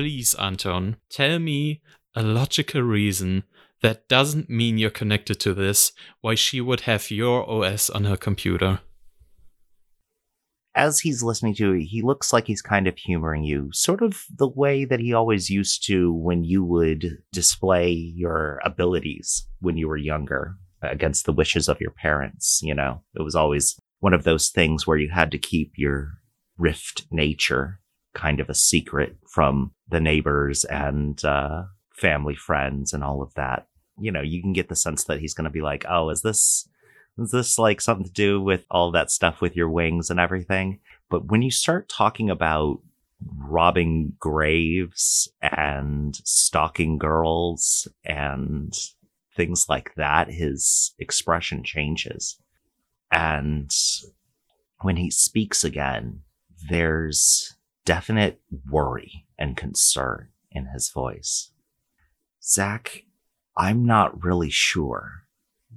please, Anton, tell me a logical reason that doesn't mean you're connected to this, why she would have your OS on her computer. As he's listening to it, he looks like he's kind of humoring you, sort of the way that he always used to when you would display your abilities when you were younger against the wishes of your parents. You know, it was always one of those things where you had to keep your rift nature kind of a secret from the neighbors and uh, family friends and all of that. You know, you can get the sense that he's going to be like, "Oh, is this is this like something to do with all that stuff with your wings and everything?" But when you start talking about robbing graves and stalking girls and things like that, his expression changes. And when he speaks again, there's definite worry and concern in his voice. Zach, I'm not really sure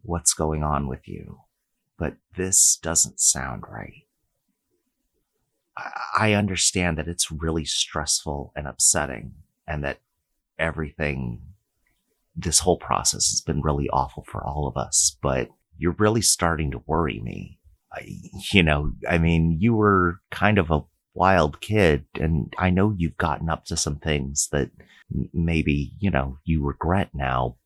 what's going on with you, but this doesn't sound right. I understand that it's really stressful and upsetting and that everything, this whole process has been really awful for all of us, but you're really starting to worry me. I, you know, I mean, you were kind of a wild kid and I know you've gotten up to some things that maybe, you know, you regret now.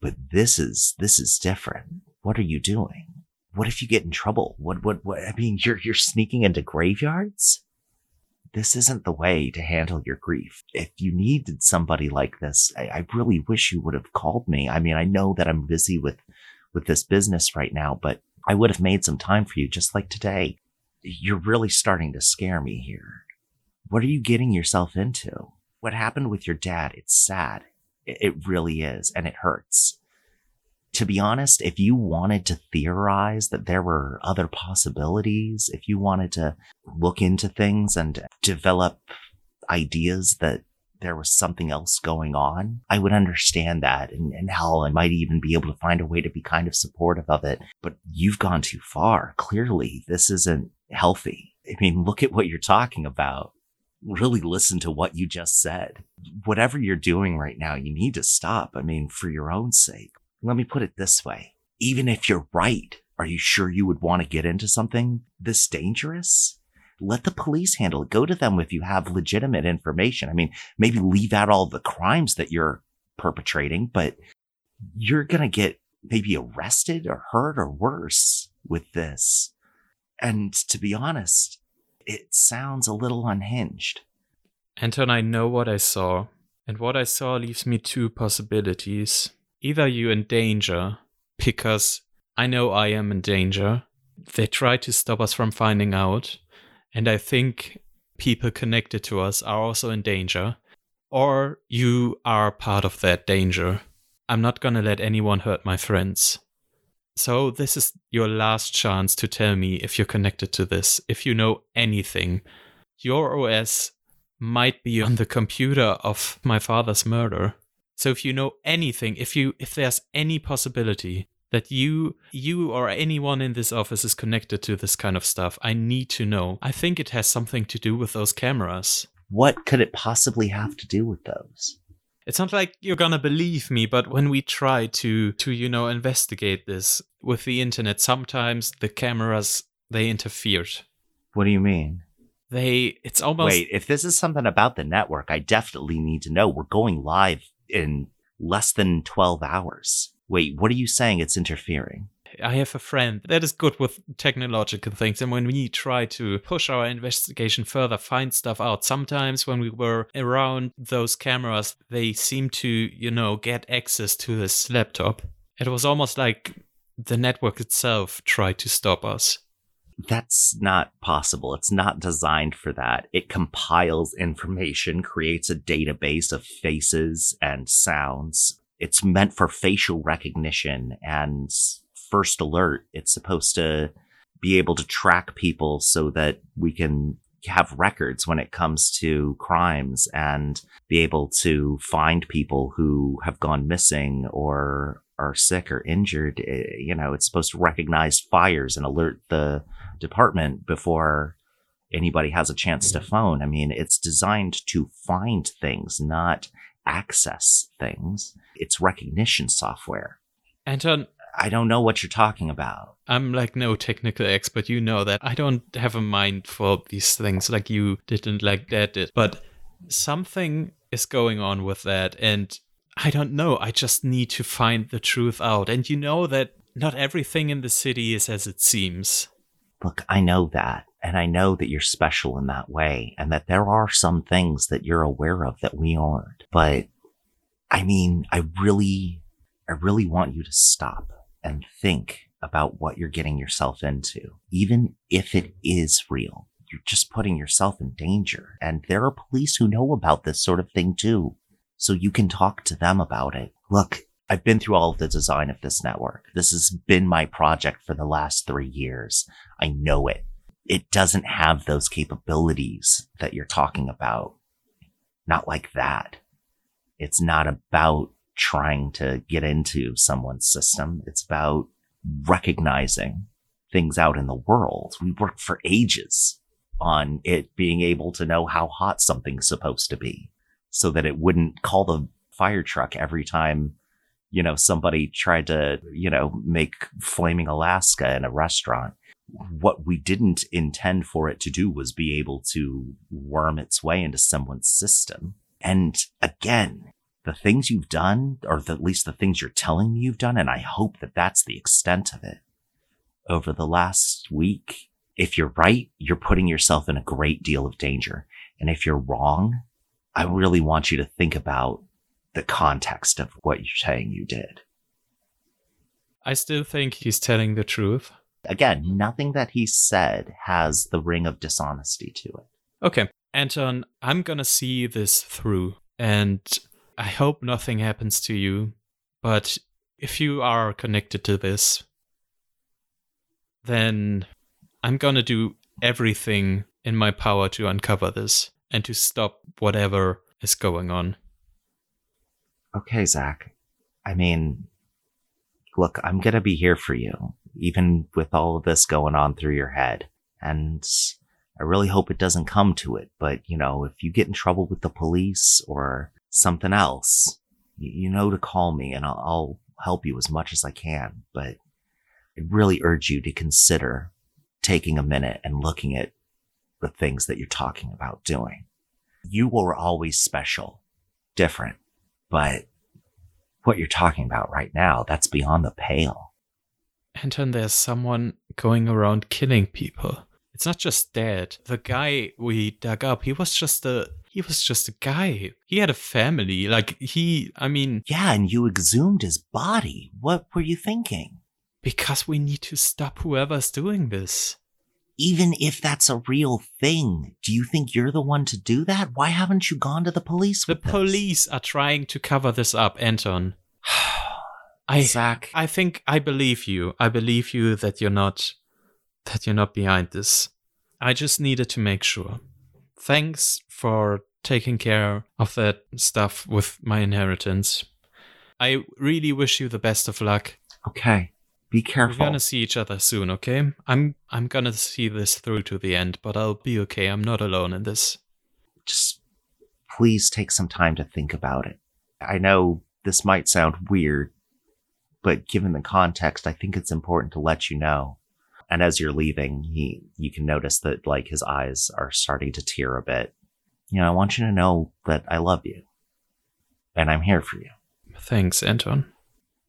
But this is, this is different. What are you doing? What if you get in trouble? What, what, what? I mean, you're, you're sneaking into graveyards? This isn't the way to handle your grief. If you needed somebody like this, I, I really wish you would have called me. I mean, I know that I'm busy with, with this business right now, but I would have made some time for you just like today you're really starting to scare me here. What are you getting yourself into? What happened with your dad? It's sad. It really is. And it hurts. To be honest, if you wanted to theorize that there were other possibilities, if you wanted to look into things and develop ideas that there was something else going on, I would understand that. And, and hell, I might even be able to find a way to be kind of supportive of it. But you've gone too far. Clearly, this isn't healthy. I mean, look at what you're talking about. Really listen to what you just said. Whatever you're doing right now, you need to stop. I mean, for your own sake. Let me put it this way. Even if you're right, are you sure you would want to get into something this dangerous? Let the police handle it. Go to them if you have legitimate information. I mean, maybe leave out all the crimes that you're perpetrating, but you're going to get maybe arrested or hurt or worse with this. And to be honest, it sounds a little unhinged. Anton, I know what I saw, and what I saw leaves me two possibilities. Either you in danger, because I know I am in danger. They try to stop us from finding out, and I think people connected to us are also in danger. Or you are part of that danger. I'm not gonna let anyone hurt my friends. So, this is your last chance to tell me if you're connected to this, if you know anything. Your OS might be on the computer of my father's murder. So if you know anything, if you if there's any possibility that you you or anyone in this office is connected to this kind of stuff, I need to know. I think it has something to do with those cameras. What could it possibly have to do with those? It's not like you're gonna believe me but when we try to to you know investigate this with the internet sometimes the cameras they interfered. What do you mean? They it's almost wait if this is something about the network i definitely need to know. We're going live in less than 12 hours. Wait what are you saying? It's interfering I have a friend that is good with technological things. And when we try to push our investigation further, find stuff out, sometimes when we were around those cameras, they seem to, you know, get access to this laptop. It was almost like the network itself tried to stop us. That's not possible. It's not designed for that. It compiles information, creates a database of faces and sounds. It's meant for facial recognition and first alert. It's supposed to be able to track people so that we can have records when it comes to crimes and be able to find people who have gone missing or are sick or injured. Eh, you know, it's supposed to recognize fires and alert the department before anybody has a chance to phone. I mean, it's designed to find things, not access things. It's recognition software. Anton, I don't know what you're talking about. I'm like no technical expert. You know that. I don't have a mind for these things like you didn't, like Dad did. But something is going on with that. And I don't know. I just need to find the truth out. And you know that not everything in the city is as it seems. Look, I know that. And I know that you're special in that way and that there are some things that you're aware of that we aren't. But I mean, I really, I really want you to stop and think about what you're getting yourself into. Even if it is real, you're just putting yourself in danger. And there are police who know about this sort of thing too. So you can talk to them about it. Look, I've been through all of the design of this network. This has been my project for the last three years. I know it. It doesn't have those capabilities that you're talking about. Not like that. It's not about trying to get into someone's system. It's about recognizing things out in the world. We worked for ages on it being able to know how hot something's supposed to be so that it wouldn't call the fire truck every time, you know, somebody tried to, you know, make flaming Alaska in a restaurant. What we didn't intend for it to do was be able to worm its way into someone's system. And again, the things you've done, or at least the things you're telling me you've done, and I hope that that's the extent of it over the last week. If you're right, you're putting yourself in a great deal of danger. And if you're wrong, I really want you to think about the context of what you're saying you did. I still think he's telling the truth. Again, nothing that he said has the ring of dishonesty to it. Okay, Anton, I'm gonna see this through. And I hope nothing happens to you, but if you are connected to this, then I'm gonna do everything in my power to uncover this and to stop whatever is going on. Okay, Zach. I mean, look, I'm gonna be here for you, even with all of this going on through your head. And I really hope it doesn't come to it, but you know, if you get in trouble with the police or something else, you know to call me and I'll, help you as much as I can. But I really urge you to consider taking a minute and looking at the things that you're talking about doing. You were always special, different, but what you're talking about right now, that's beyond the pale. Anton, there's someone going around killing people. It's not just dead. The guy we dug up, he was just a he was just a guy. He had a family. Like he, I mean, Yeah, and you exhumed his body. What were you thinking? because we need to stop whoever's doing this. Even if that's a real thing, do you think you're the one to do that? Why haven't you gone to the police? The this? police are trying to cover this up, Anton. I Zach, I think I believe you. I believe you that you're not that you're not behind this. I just needed to make sure. Thanks for taking care of that stuff with my inheritance. I really wish you the best of luck. okay, be careful. We're gonna see each other soon, okay? I'm I'm gonna see this through to the end, but I'll be okay. I'm not alone in this. Just please take some time to think about it. I know this might sound weird, but given the context, I think it's important to let you know. And as you're leaving, he you can notice that like his eyes are starting to tear a bit. You know, I want you to know that I love you. And I'm here for you. Thanks, Anton.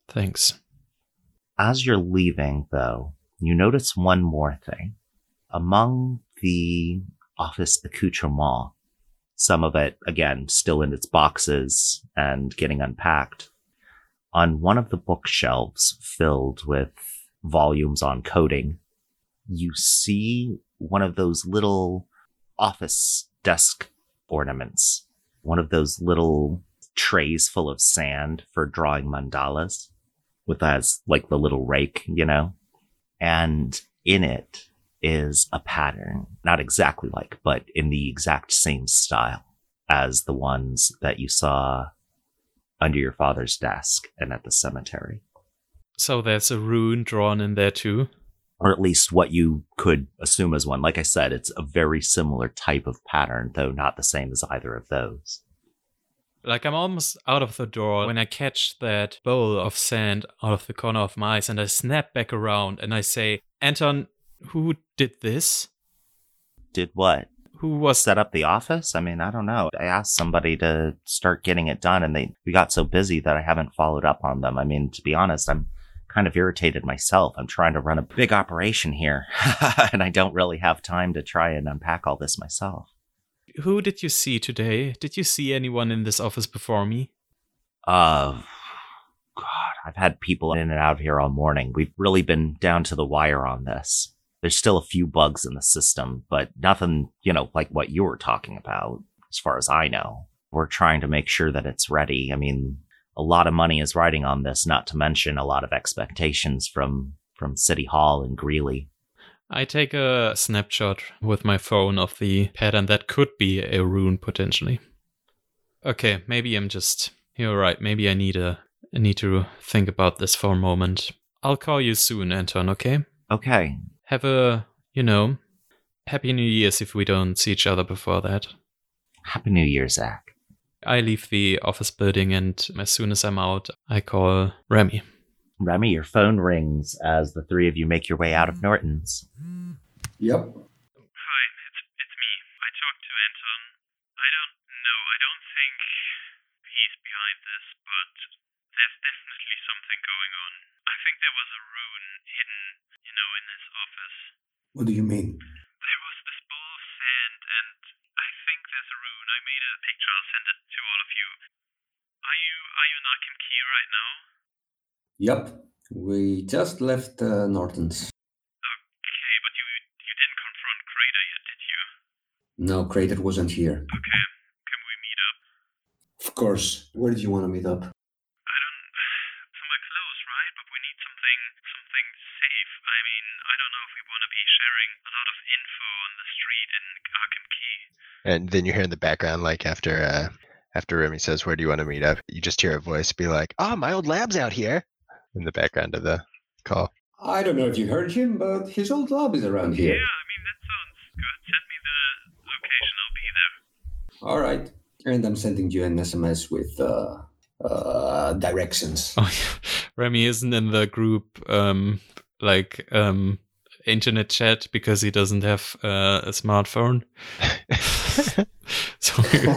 Thanks. As you're leaving, though, you notice one more thing. Among the office accoutrement, some of it, again, still in its boxes and getting unpacked, on one of the bookshelves filled with volumes on coding, you see one of those little office desk ornaments, one of those little trays full of sand for drawing mandalas with as like the little rake, you know, and in it is a pattern, not exactly like, but in the exact same style as the ones that you saw under your father's desk and at the cemetery. So there's a rune drawn in there too. Or at least what you could assume as one. Like I said, it's a very similar type of pattern, though not the same as either of those. Like I'm almost out of the door when I catch that bowl of sand out of the corner of my eyes and I snap back around and I say, Anton, who did this? Did what? Who was Set up the office? I mean, I don't know. I asked somebody to start getting it done and they we got so busy that I haven't followed up on them. I mean, to be honest, I'm kind of irritated myself. I'm trying to run a big operation here and I don't really have time to try and unpack all this myself. who did you see today? Did you see anyone in this office before me? Uh, God, I've had people in and out here all morning. We've really been down to the wire on this. There's still a few bugs in the system, but nothing, you know, like what you were talking about, as far as I know. We're trying to make sure that it's ready. I mean, a lot of money is riding on this, not to mention a lot of expectations from from City Hall and Greeley. I take a snapshot with my phone of the pattern that could be a rune potentially. Okay, maybe I'm just you're right. Maybe I need a I need to think about this for a moment. I'll call you soon, Anton, okay? Okay. Have a, you know, happy New Year's if we don't see each other before that. Happy New Year's, Zach. I leave the office building and as soon as I'm out, I call Remy. Remy, your phone rings as the three of you make your way out of mm. Norton's. Yep. Hi, it's it's me. I talked to Anton. I don't know. I don't think he's behind this, but there's definitely something going on. I think there was a rune hidden, you know, in his office. What do you mean? Yep. We just left uh, Norton's. Okay, but you you didn't confront Crater yet, did you? No, Crater wasn't here. Okay. Can we meet up? Of course. Where did you want to meet up? I don't somewhere close, right? But we need something something safe. I mean, I don't know if we want to be sharing a lot of info on the street in Arkham Key. And then you hear in the background, like after uh, after Remy says, "Where do you want to meet up?" You just hear a voice be like, "Oh, my old lab's out here," in the background of the call. I don't know if you heard him, but his old lab is around here. Yeah, I mean that sounds good. Send me the location. I'll be there. All right. And I'm sending you an SMS with uh, uh, directions. Oh, yeah. Remy isn't in the group, um, like um, internet chat because he doesn't have uh, a smartphone. so we,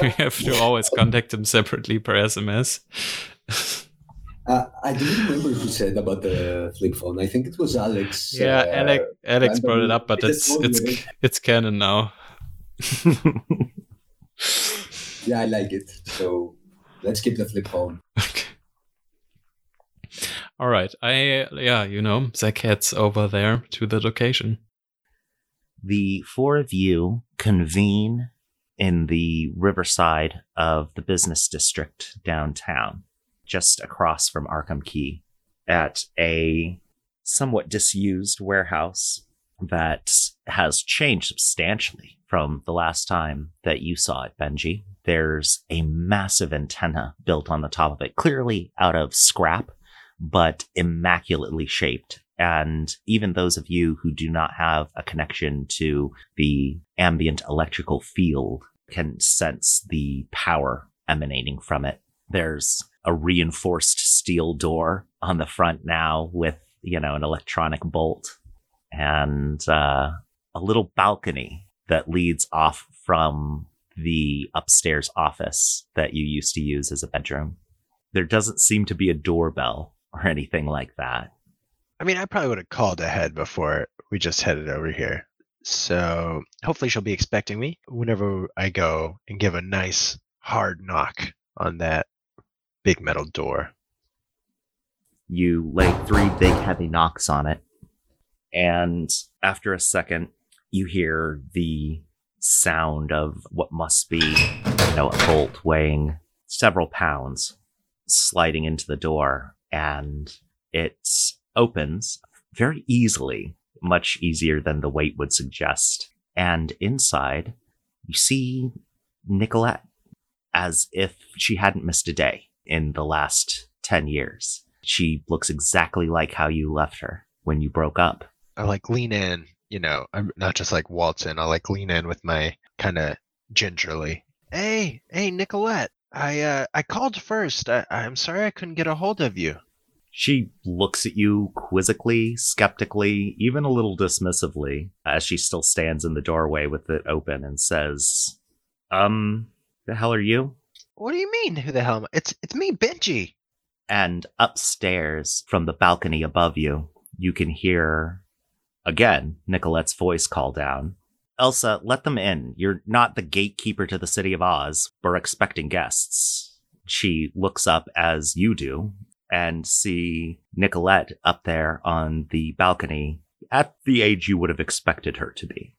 we have to always contact him separately per SMS. Uh, I don't remember who said about the flip phone. I think it was Alex. yeah, uh, Alex, Alex brought it up, but tweeted it's it's you. it's canon now. Yeah, I like it. So let's keep the flip phone. Okay. All right. I yeah, you know, Zach heads over there to the location. the four of you convene in the riverside of the business district downtown, just across from Arkham Key, at a somewhat disused warehouse that has changed substantially from the last time that you saw it, Benji. There's a massive antenna built on the top of it, clearly out of scrap, but immaculately shaped. And even those of you who do not have a connection to the ambient electrical field can sense the power emanating from it. There's a reinforced steel door on the front now with, you know, an electronic bolt and uh, a little balcony that leads off from the upstairs office that you used to use as a bedroom. There doesn't seem to be a doorbell or anything like that. I mean, I probably would have called ahead before we just headed over here. So hopefully she'll be expecting me whenever I go and give a nice hard knock on that big metal door. You lay three big heavy knocks on it. And after a second, you hear the sound of what must be, you know, a bolt weighing several pounds sliding into the door. And it opens very easily, much easier than the weight would suggest. And inside, you see Nicolette as if she hadn't missed a day in the last 10 years. She looks exactly like how you left her when you broke up. I like lean in, you know, I'm not just like waltz in. I like lean in with my kind of gingerly. Hey, hey, Nicolette. I uh I called first. I, I'm sorry I couldn't get a hold of you. She looks at you quizzically, skeptically, even a little dismissively, as she still stands in the doorway with it open and says, Um, the hell are you? What do you mean? Who the hell am I? It's it's me, Benji. And upstairs, from the balcony above you, you can hear again Nicolette's voice call down. Elsa, let them in. You're not the gatekeeper to the city of Oz. We're expecting guests. She looks up as you do and see Nicolette up there on the balcony at the age you would have expected her to be.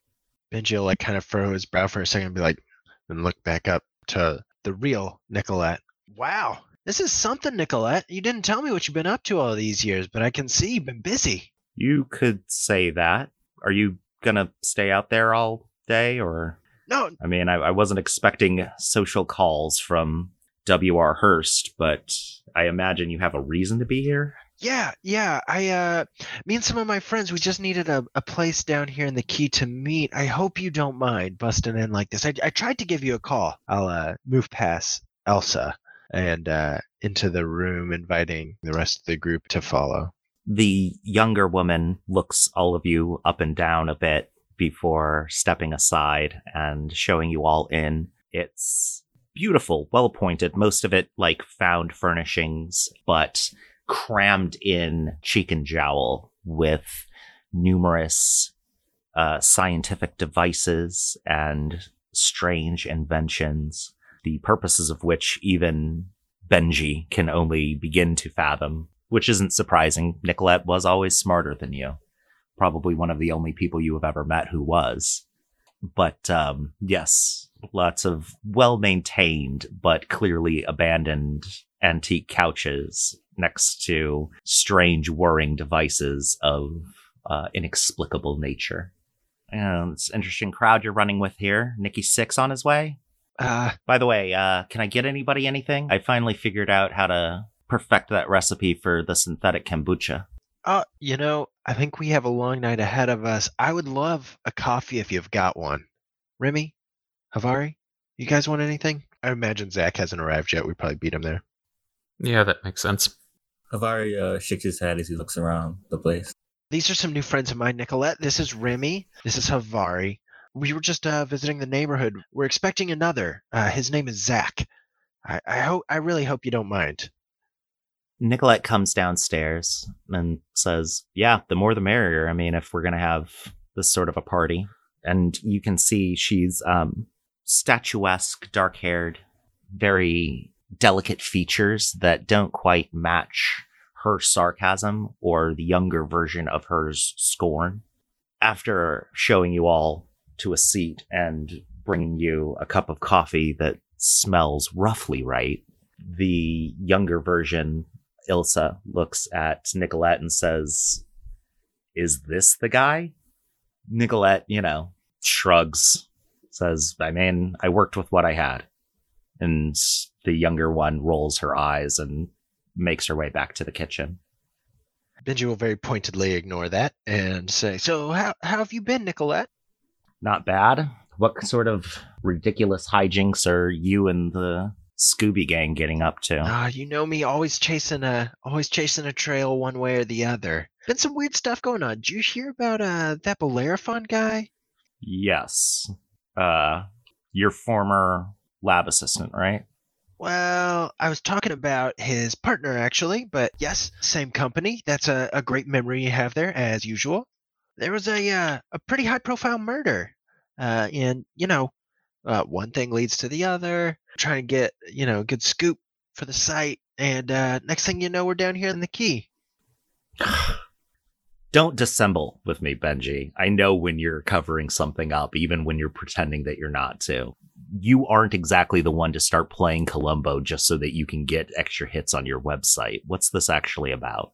Benji will like kind of furrow his brow for a second and be like, and look back up to the real Nicolette. Wow, this is something, Nicolette. You didn't tell me what you've been up to all these years, but I can see you've been busy. You could say that. Are you gonna stay out there all day or No, I mean I, I wasn't expecting social calls from W.R. Hurst, but I imagine you have a reason to be here. Yeah, yeah. I uh me and some of my friends we just needed a, a place down here in the key to meet. I hope you don't mind busting in like this. I I tried to give you a call. I'll uh move past Elsa and uh into the room inviting the rest of the group to follow. The younger woman looks all of you up and down a bit before stepping aside and showing you all in. It's beautiful, well appointed, most of it like found furnishings, but crammed in cheek and jowl with numerous uh, scientific devices and strange inventions, the purposes of which even Benji can only begin to fathom, which isn't surprising. Nicolette was always smarter than you. Probably one of the only people you have ever met who was. But um, yes, lots of well maintained but clearly abandoned antique couches next to strange whirring devices of uh, inexplicable nature. And it's an interesting crowd you're running with here. Nikki Six on his way. Uh By the way, uh, can I get anybody anything? I finally figured out how to perfect that recipe for the synthetic kombucha. uh you know, I think we have a long night ahead of us. I would love a coffee if you've got one. Remy? Havari? You guys want anything? I imagine Zach hasn't arrived yet. We probably beat him there. Yeah, that makes sense. Havari uh, shakes his head as he looks around the place. These are some new friends of mine, Nicolette. This is Remy. This is Havari. We were just uh, visiting the neighborhood. We're expecting another. Uh, his name is Zach. I, I hope. I really hope you don't mind. Nicolette comes downstairs and says, Yeah, the more the merrier. I mean, if we're going to have this sort of a party. And you can see she's um, statuesque, dark haired, very delicate features that don't quite match her sarcasm or the younger version of hers scorn. After showing you all to a seat and bringing you a cup of coffee that smells roughly right, the younger version, Ilsa, looks at Nicolette and says, Is this the guy? Nicolette, you know, shrugs, says, I mean, I worked with what I had. And the younger one rolls her eyes and makes her way back to the kitchen. Benji will very pointedly ignore that and say, "So how how have you been, Nicolette?" Not bad. What sort of ridiculous hijinks are you and the Scooby Gang getting up to? Ah, you know me, always chasing a always chasing a trail one way or the other. Been some weird stuff going on. Did you hear about uh that Bellerophon guy? yes. Uh, your former lab assistant, right? Well, I was talking about his partner actually, but yes, same company. That's a, a great memory you have there, as usual. There was a uh, a pretty high profile murder, uh, and you know, uh, one thing leads to the other. Trying to get you know a good scoop for the site, and uh, next thing you know, we're down here in the key. Don't dissemble with me, Benji. I know when you're covering something up, even when you're pretending that you're not to. You aren't exactly the one to start playing Columbo just so that you can get extra hits on your website. What's this actually about?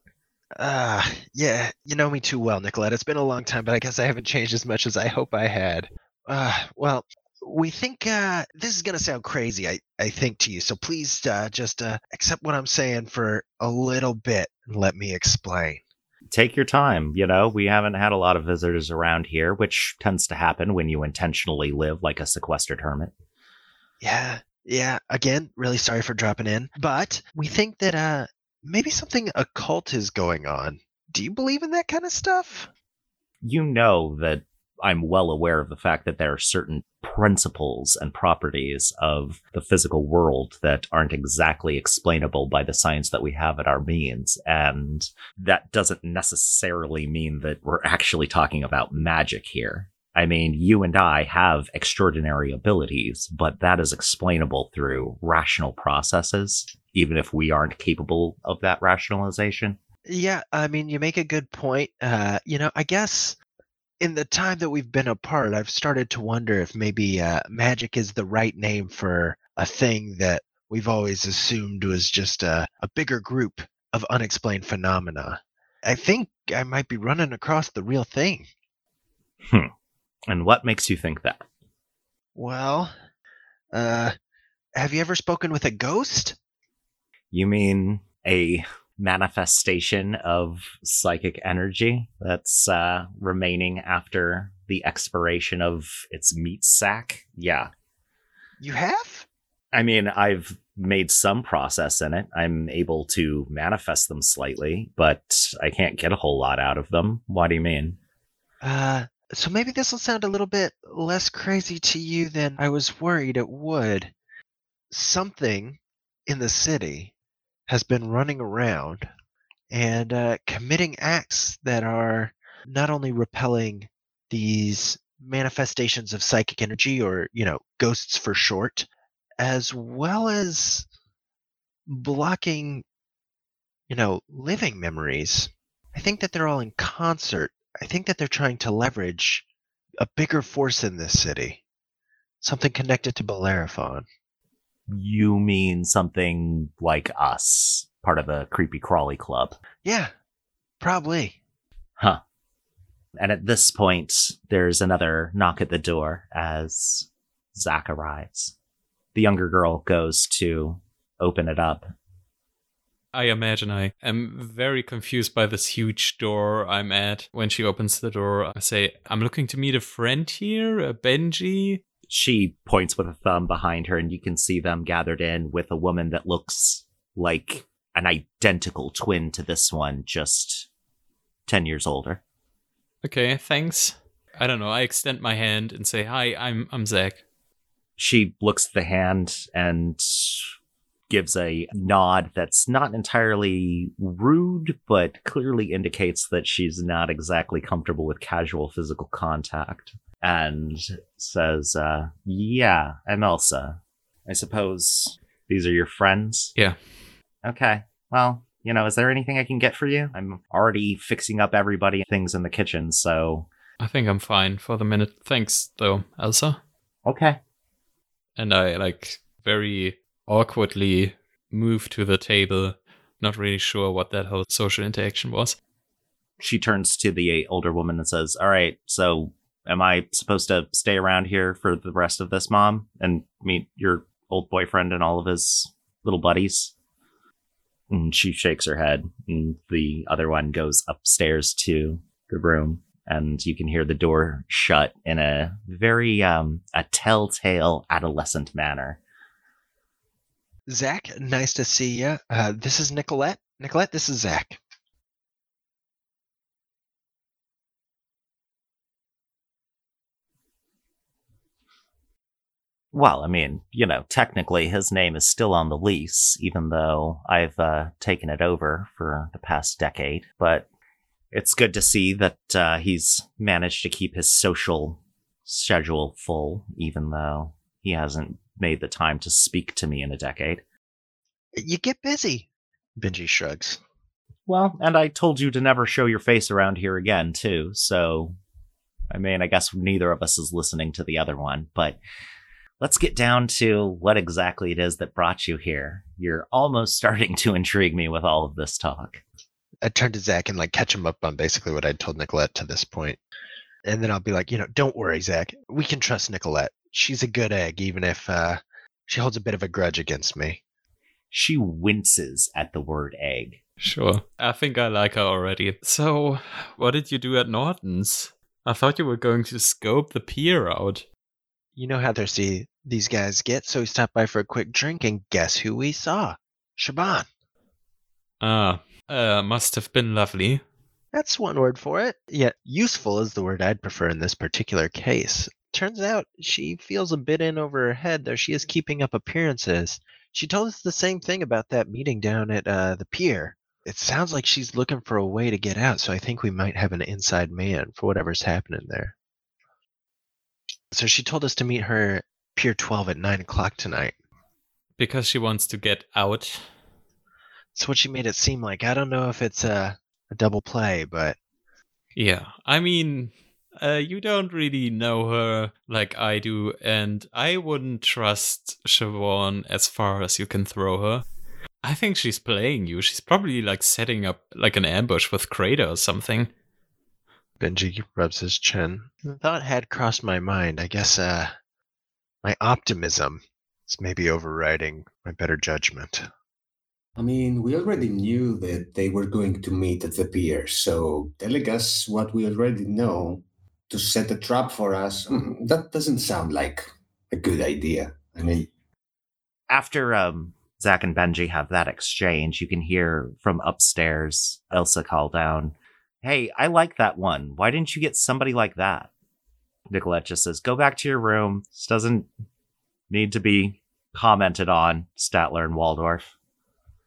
Uh, yeah, you know me too well, Nicolette. It's been a long time, but I guess I haven't changed as much as I hope I had. Uh, well, we think uh, this is gonna sound crazy, I, I think to you. So please uh, just uh, accept what I'm saying for a little bit and let me explain. Take your time. You know, we haven't had a lot of visitors around here, which tends to happen when you intentionally live like a sequestered hermit. Yeah, yeah. Again, really sorry for dropping in, but we think that uh maybe something occult is going on. Do you believe in that kind of stuff? You know that I'm well aware of the fact that there are certain principles and properties of the physical world that aren't exactly explainable by the science that we have at our means. And that doesn't necessarily mean that we're actually talking about magic here. I mean, you and I have extraordinary abilities, but that is explainable through rational processes, even if we aren't capable of that rationalization. Yeah, I mean, you make a good point. Uh, you know, I guess in the time that we've been apart, I've started to wonder if maybe uh, magic is the right name for a thing that we've always assumed was just a, a bigger group of unexplained phenomena. I think I might be running across the real thing. Hmm. And what makes you think that? Well, uh, have you ever spoken with a ghost? You mean a manifestation of psychic energy that's uh, remaining after the expiration of its meat sack. Yeah. You have? I mean, I've made some process in it. I'm able to manifest them slightly, but I can't get a whole lot out of them. What do you mean? Uh, so maybe this will sound a little bit less crazy to you than I was worried it would. Something in the city has been running around and uh, committing acts that are not only repelling these manifestations of psychic energy or you know ghosts for short as well as blocking you know living memories. I think that they're all in concert. I think that they're trying to leverage a bigger force in this city something connected to bellerophon You mean something like us, part of the creepy crawly club? yeah probably Huh. And at this point, there's another knock at the door as Zach arrives. The younger girl goes to open it up. I imagine I am very confused by this huge door I'm at. When she opens the door, I say, I'm looking to meet a friend here, a Benji. She points with a thumb behind her, and you can see them gathered in with a woman that looks like an identical twin to this one, just 10 years older. Okay, thanks. I don't know. I extend my hand and say, Hi, I'm I'm Zach. She looks at the hand and gives a nod that's not entirely rude, but clearly indicates that she's not exactly comfortable with casual physical contact. And says, uh, Yeah, I'm Elsa. I suppose these are your friends? Yeah. Okay. Well, you know, is there anything I can get for you? I'm already fixing up everybody things in the kitchen, so I think I'm fine for the minute. Thanks, though, Elsa. okay. And I, like, very awkwardly move to the table, not really sure what that whole social interaction was. she turns to the older woman and says, All right, so am I supposed to stay around here for the rest of this, mom, and meet your old boyfriend and all of his little buddies? And she shakes her head, and the other one goes upstairs to the room, and you can hear the door shut in a very, um, a telltale adolescent manner. Zach, nice to see you. Uh, this is Nicolette. Nicolette, this is Zach. Well, I mean, you know, technically his name is still on the lease, even though I've uh, taken it over for the past decade. But it's good to see that uh, he's managed to keep his social schedule full, even though he hasn't made the time to speak to me in a decade. You get busy. Benji shrugs. Well, and I told you to never show your face around here again, too. So, I mean, I guess neither of us is listening to the other one, but let's get down to what exactly it is that brought you here. You're almost starting to intrigue me with all of this talk. I turn to Zach and like catch him up on basically what I'd told Nicolette to this point. And then I'll be like, you know, don't worry, Zach. We can trust Nicolette. She's a good egg, even if uh, she holds a bit of a grudge against me. She winces at the word egg. Sure. I think I like her already. So, what did you do at Norton's? I thought you were going to scope the pier out. You know how thirsty these guys get, so we stopped by for a quick drink, and guess who we saw? Siobhan. Ah, uh, must have been lovely. That's one word for it. Yet useful is the word I'd prefer in this particular case. Turns out she feels a bit in over her head, though she is keeping up appearances. She told us the same thing about that meeting down at uh, the pier. It sounds like she's looking for a way to get out, so I think we might have an inside man for whatever's happening there. So she told us to meet her at Pier 12 at 9 o'clock tonight. Because she wants to get out. That's what she made it seem like. I don't know if it's a, a double play, but Yeah, I mean, uh, you don't really know her like I do, and I wouldn't trust Siobhan as far as you can throw her. I think she's playing you. She's probably like setting up like an ambush with Kratos or something. Benji rubs his chin. The thought had crossed my mind. I guess uh, my optimism is maybe overriding my better judgment. I mean, we already knew that they were going to meet at the pier, so telling us what we already know to set a trap for us, mm, that doesn't sound like a good idea. I mean, After um, Zach and Benji have that exchange, you can hear from upstairs Elsa call down, Hey, I like that one. Why didn't you get somebody like that? Nicolette just says, Go back to your room. This doesn't need to be commented on, Statler and Waldorf.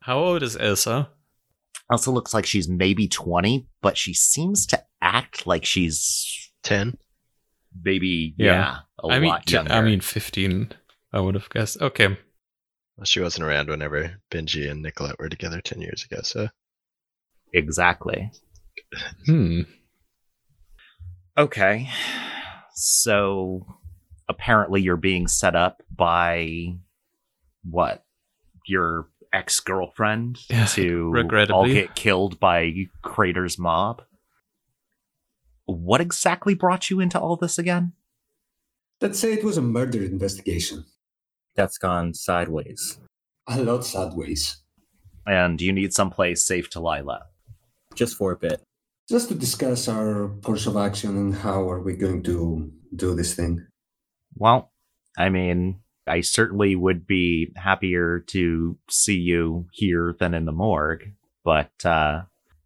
How old is Elsa? Elsa looks like she's maybe 20, but she seems to act like she's 10? maybe, Yeah. yeah, a I lot t- younger. I mean, fifteen. I would have guessed. Okay. Well, she wasn't around whenever Benji and Nicolette were together 10 years ago, so. exactly. Hmm. Okay. So apparently you're being set up by what? Your ex girlfriend to all get killed by Crater's mob? What exactly brought you into all this again? let's say it was a murder investigation. That's gone sideways. A lot sideways. And you need someplace safe to lie low. Just for a bit. Just to discuss our course of action and how are we going to do this thing. Well, I mean, I certainly would be happier to see you here than in the morgue, but, uh,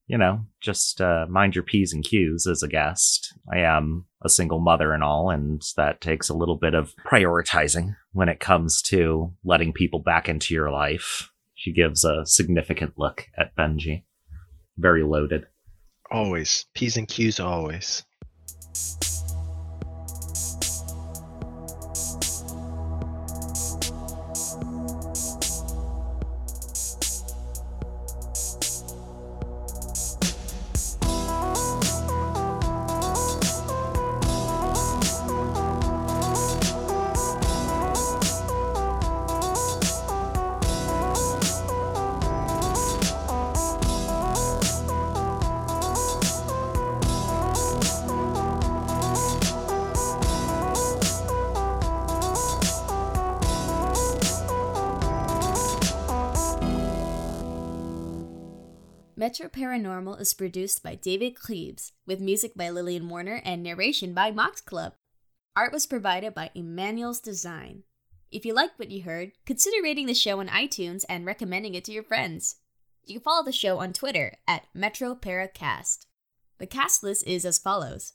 you know, just uh, mind your P's and Q's as a guest. I am a single mother and all, and that takes a little bit of prioritizing when it comes to letting people back into your life. She gives a significant look at Benji. Very loaded. Always. P's and Q's always. Metro Paranormal is produced by David Klebs, with music by Lillian Warner and narration by Mox Club. Art was provided by Emmanuel's Design. If you liked what you heard, consider rating the show on iTunes and recommending it to your friends. You can follow the show on Twitter at Metro Paracast. The cast list is as follows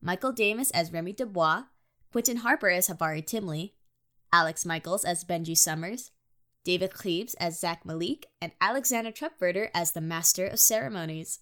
Michael Damus as Remy Dubois, Quentin Harper as Havari Timley, Alex Michaels as Benji Summers, David Klebs as Zach Malik, and Alexander Trupferter as the Master of Ceremonies.